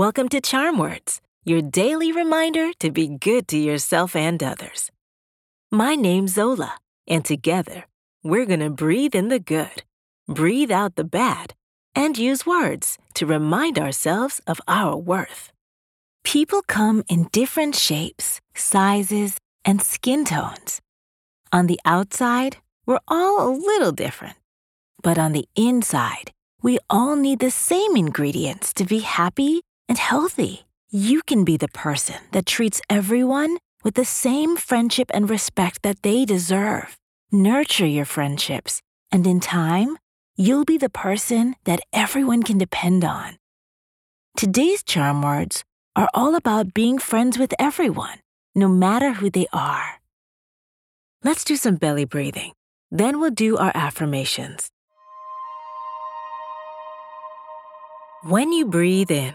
Welcome to Charm Words, your daily reminder to be good to yourself and others. My name's Zola, and together, we're going to breathe in the good, breathe out the bad, and use words to remind ourselves of our worth. People come in different shapes, sizes, and skin tones. On the outside, we're all a little different. But on the inside, we all need the same ingredients to be happy and healthy. You can be the person that treats everyone with the same friendship and respect that they deserve. Nurture your friendships, and in time, you'll be the person that everyone can depend on. Today's charm words are all about being friends with everyone, no matter who they are. Let's do some belly breathing. Then we'll do our affirmations. When you breathe in,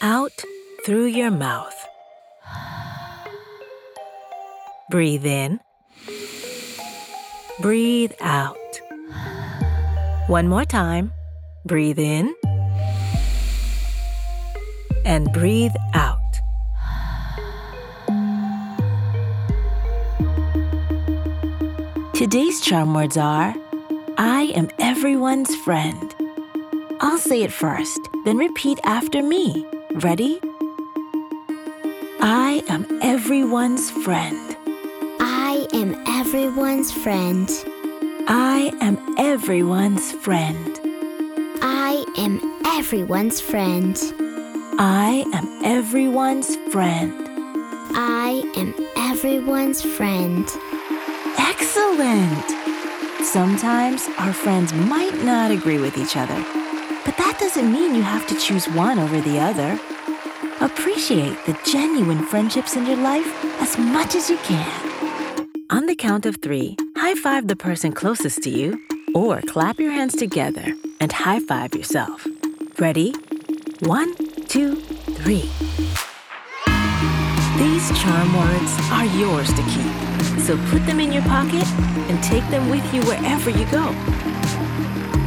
out through your mouth. Breathe in. Breathe out. One more time. Breathe in. And breathe out. Today's charm words are I am everyone's friend. I'll say it first, then repeat after me. Ready? I am everyone's friend. I am everyone's friend. I am everyone's friend. I am everyone's friend. I am everyone's friend. I am everyone's friend. Excellent! Sometimes our friends might not agree with each other, but that doesn't mean you have to choose one over the other. Appreciate the genuine friendships in your life as much as you can. On the count of three, high five the person closest to you, or clap your hands together and high five yourself. Ready? One, two, three. These charm words are yours to keep, so put them in your pocket and take them with you wherever you go.